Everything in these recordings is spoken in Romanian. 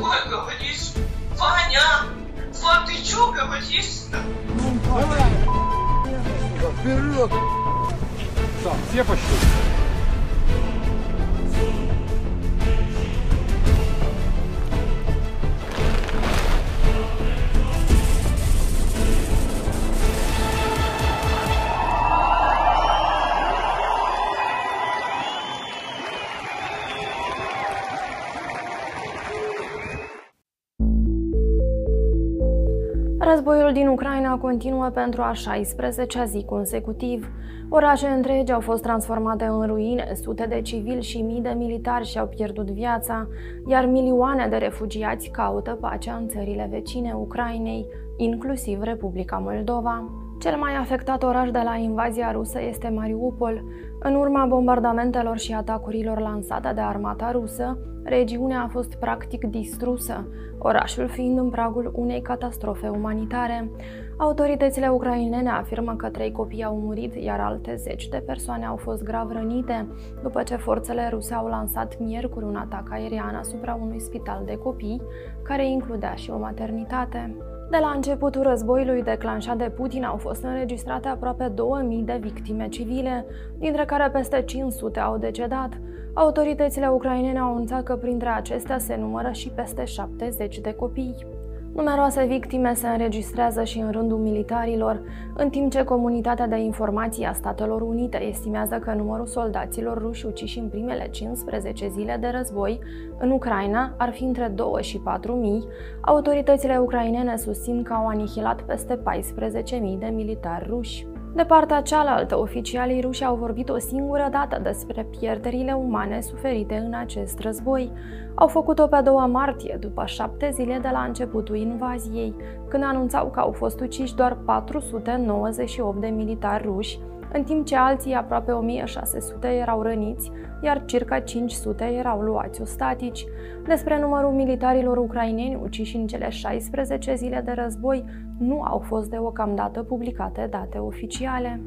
плохо. говоришь? Ваня! Ван, ты чё говоришь? Ну, давай! Вперед! Так, все пошли. Războiul din Ucraina continuă pentru a 16-a zi consecutiv. Orașe întregi au fost transformate în ruine, sute de civili și mii de militari și-au pierdut viața, iar milioane de refugiați caută pacea în țările vecine Ucrainei, inclusiv Republica Moldova. Cel mai afectat oraș de la invazia rusă este Mariupol. În urma bombardamentelor și atacurilor lansate de armata rusă, regiunea a fost practic distrusă, orașul fiind în pragul unei catastrofe umanitare. Autoritățile ucrainene afirmă că trei copii au murit, iar alte zeci de persoane au fost grav rănite, după ce forțele ruse au lansat miercuri un atac aerian asupra unui spital de copii, care includea și o maternitate. De la începutul războiului declanșat de Putin au fost înregistrate aproape 2000 de victime civile, dintre care peste 500 au decedat. Autoritățile ucrainene au anunțat că printre acestea se numără și peste 70 de copii. Numeroase victime se înregistrează și în rândul militarilor, în timp ce Comunitatea de Informații a Statelor Unite estimează că numărul soldaților ruși uciși în primele 15 zile de război în Ucraina ar fi între 2 și 4 mii, autoritățile ucrainene susțin că au anihilat peste 14.000 de militari ruși. De partea cealaltă, oficialii ruși au vorbit o singură dată despre pierderile umane suferite în acest război. Au făcut-o pe 2 martie, după șapte zile de la începutul invaziei, când anunțau că au fost uciși doar 498 de militari ruși, în timp ce alții aproape 1600 erau răniți, iar circa 500 erau luați ostatici. Despre numărul militarilor ucraineni uciși în cele 16 zile de război nu au fost deocamdată publicate date oficiale.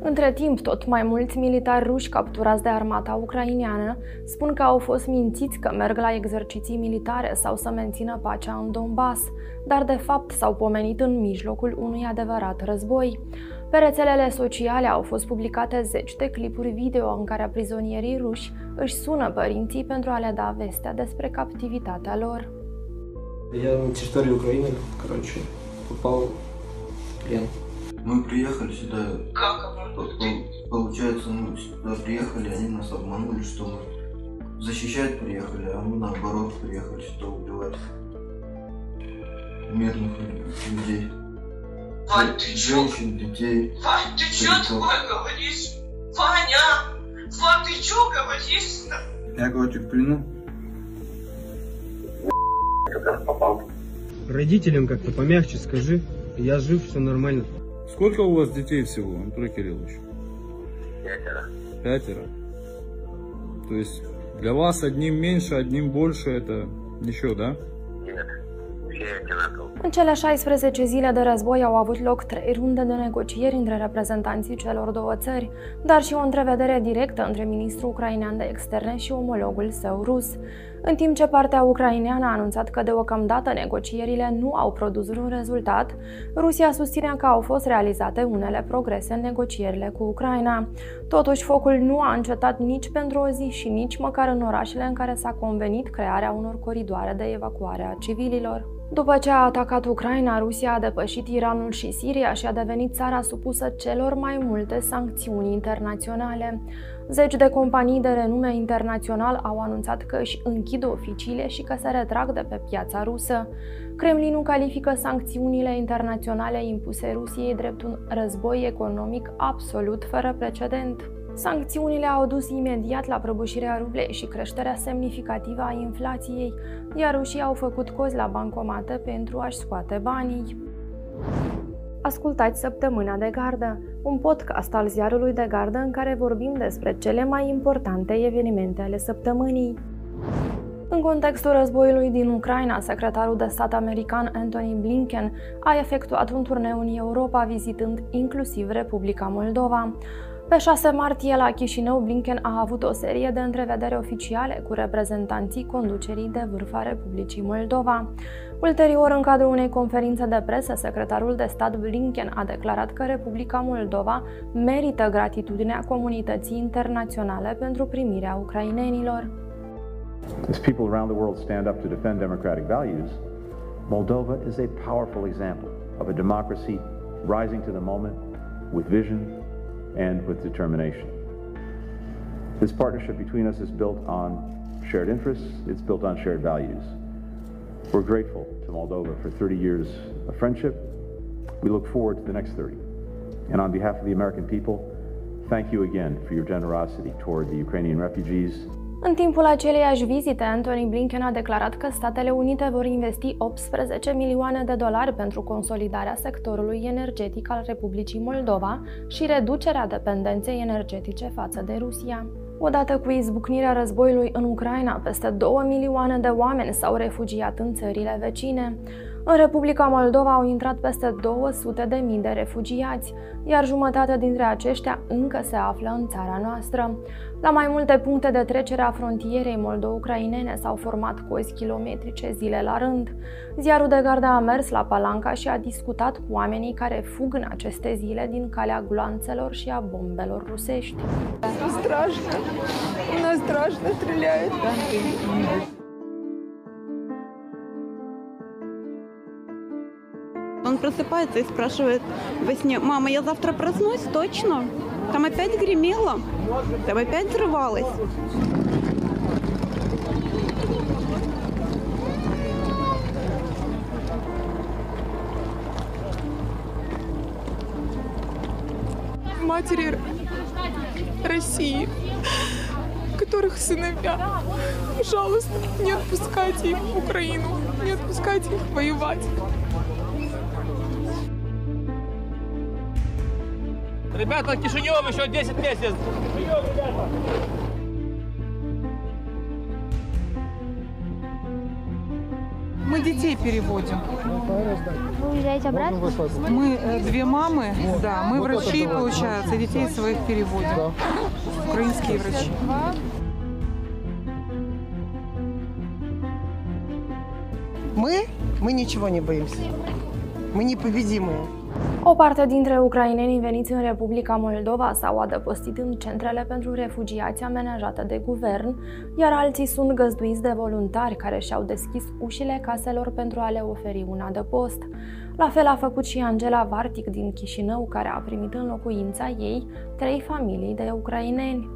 Între timp, tot mai mulți militari ruși capturați de armata ucraineană spun că au fost mințiți că merg la exerciții militare sau să mențină pacea în Donbass, dar de fapt s-au pomenit în mijlocul unui adevărat război. Pe rețelele sociale au fost publicate zeci de clipuri video în care prizonierii ruși își sună părinții pentru a le da vestea despre captivitatea lor. Я на территории Украины, короче, попал в плен. Мы приехали сюда, Как оно? по- по- получается, мы сюда приехали, они нас обманули, что мы защищать приехали, а мы наоборот приехали сюда убивать мирных людей. Вань, ты чё? Женщин, детей. Вань, ты чё такое говоришь? Ваня! Вань, ты чё говоришь-то? Я, короче, в плену. Родителям как-то помягче скажи. Я жив, все нормально. Сколько у вас детей всего, Анатолий Кириллович? Пятеро. Пятеро. То есть для вас одним меньше, одним больше, это ничего, да? Нет. În cele 16 zile de război au avut loc trei runde de negocieri între reprezentanții celor două țări, dar și o întrevedere directă între ministrul ucrainean de externe și omologul său rus. În timp ce partea ucraineană a anunțat că deocamdată negocierile nu au produs un rezultat, Rusia susține că au fost realizate unele progrese în negocierile cu Ucraina. Totuși, focul nu a încetat nici pentru o zi și nici măcar în orașele în care s-a convenit crearea unor coridoare de evacuare a civililor. După ce a atacat Ucraina, Rusia a depășit Iranul și Siria și a devenit țara supusă celor mai multe sancțiuni internaționale. Zeci de companii de renume internațional au anunțat că își închid oficiile și că se retrag de pe piața rusă. Kremlinul califică sancțiunile internaționale impuse Rusiei drept un război economic absolut fără precedent. Sancțiunile au dus imediat la prăbușirea rublei și creșterea semnificativă a inflației, iar rușii au făcut cozi la bancomate pentru a-și scoate banii. Ascultați Săptămâna de Gardă, un podcast al ziarului de gardă în care vorbim despre cele mai importante evenimente ale săptămânii. În contextul războiului din Ucraina, secretarul de stat american Anthony Blinken a efectuat un turneu în Europa, vizitând inclusiv Republica Moldova. Pe 6 martie la Chișinău, Blinken a avut o serie de întrevedere oficiale cu reprezentanții conducerii de vârf a Republicii Moldova. Ulterior, în cadrul unei conferințe de presă, secretarul de stat Blinken a declarat că Republica Moldova merită gratitudinea comunității internaționale pentru primirea ucrainenilor. As people around the world stand up to defend democratic values, Moldova is a powerful example of a democracy rising to the moment with vision and with determination. This partnership between us is built on shared interests, it's built on shared values. We're grateful to Moldova for 30 years of friendship. We look forward to the next 30. And on behalf of the American people, thank you again for your generosity toward the Ukrainian refugees În timpul aceleiași vizite, Anthony Blinken a declarat că Statele Unite vor investi 18 milioane de dolari pentru consolidarea sectorului energetic al Republicii Moldova și reducerea dependenței energetice față de Rusia. Odată cu izbucnirea războiului în Ucraina, peste 2 milioane de oameni s-au refugiat în țările vecine. În Republica Moldova au intrat peste 200 de mii de refugiați, iar jumătate dintre aceștia încă se află în țara noastră. La mai multe puncte de trecere a frontierei moldo-ucrainene s-au format cozi kilometrice zile la rând. Ziarul de garda a mers la Palanca și a discutat cu oamenii care fug în aceste zile din calea gloanțelor și a bombelor rusești. Nu strașnă, nu strașnă, просыпается и спрашивает во сне, мама, я завтра проснусь точно? Там опять гремело, там опять взрывалось. Матери России, которых сыновья, пожалуйста, не отпускайте их в Украину, не отпускайте их воевать. Ребята, Кишинев еще 10 месяцев. Мы детей переводим. Вы уезжаете обратно? Мы э, две мамы, да, мы врачи, получается, детей своих переводим. Украинские врачи. Мы? Мы ничего не боимся. Мы непобедимые. O parte dintre ucrainenii veniți în Republica Moldova s-au adăpostit în centrele pentru refugiați amenajate de guvern, iar alții sunt găzduiți de voluntari care și-au deschis ușile caselor pentru a le oferi un adăpost. La fel a făcut și Angela Vartic din Chișinău, care a primit în locuința ei trei familii de ucraineni.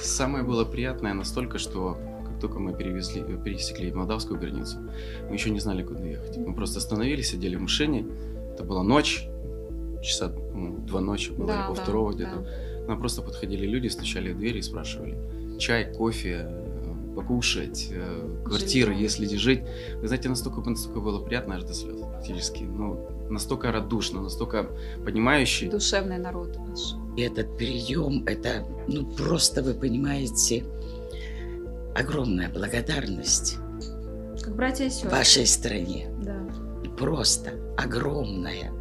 Самое было приятное настолько, что как только мы перевезли, пересекли молдавскую границу, мы еще не знали, куда ехать. Мы просто остановились, сидели в машине, это была ночь, часа ну, два ночи было, Да, или пол да, второго где-то. да. К нам просто подходили люди, стучали в двери и спрашивали чай, кофе, э, покушать, э, квартиры, Жилье. если где жить. Вы знаете, настолько, настолько было приятно аж до слез, фактически. Ну, настолько радушно, настолько понимающий. Душевный народ наш. И этот прием, это, ну, просто, вы понимаете, огромная благодарность Как братья и сестры. вашей стране. Да. Просто огромная.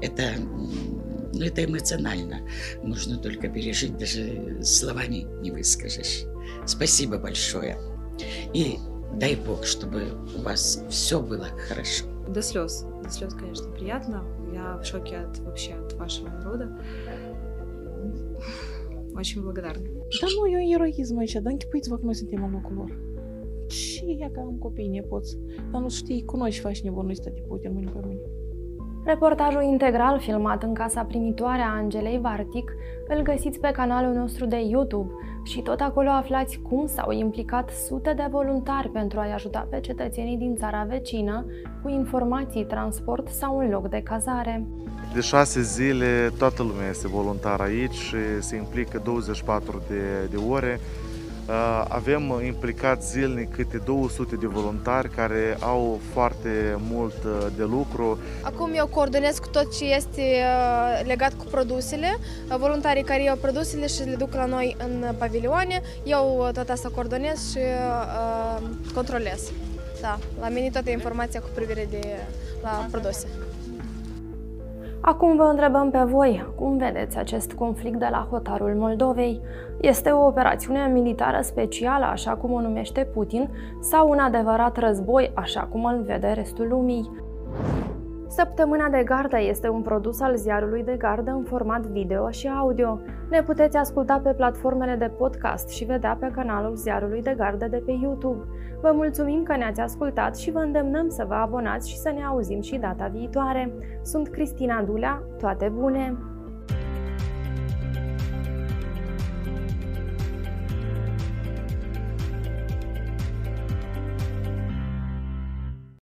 Это, ну, это эмоционально. Нужно только пережить, даже словами не выскажешь. Спасибо большое. И дай Бог, чтобы у вас все было хорошо. До слез. До слез, конечно, приятно. Я в шоке от вообще от вашего народа. Очень благодарна. Dar nu e un eroism aici, dar închipuiți-vă că noi suntem în locul lor. Și ea că am copii, nepoți. Dar nu știi, cu noi și faci nebun, nu-i stă de Putin mâine pe mâine. Reportajul integral filmat în casa primitoare a Angelei Vartic îl găsiți pe canalul nostru de YouTube și tot acolo aflați cum s-au implicat sute de voluntari pentru a-i ajuta pe cetățenii din țara vecină cu informații, transport sau un loc de cazare. De șase zile toată lumea este voluntar aici și se implică 24 de, de ore. Uh, Avem implicat zilnic câte 200 de voluntari care au foarte mult uh, de lucru. Acum eu coordonez cu tot ce este uh, legat cu produsele. Uh, Voluntarii care iau produsele și le duc la noi în pavilioane, eu uh, tot asta coordonez și uh, controlez. Da, la mine toată informația cu privire de la produse. Acum vă întrebăm pe voi, cum vedeți acest conflict de la hotarul Moldovei? Este o operațiune militară specială, așa cum o numește Putin, sau un adevărat război, așa cum îl vede restul lumii? Săptămâna de gardă este un produs al ziarului de gardă în format video și audio. Ne puteți asculta pe platformele de podcast și vedea pe canalul ziarului de gardă de pe YouTube. Vă mulțumim că ne-ați ascultat și vă îndemnăm să vă abonați și să ne auzim și data viitoare. Sunt Cristina Dulea, toate bune!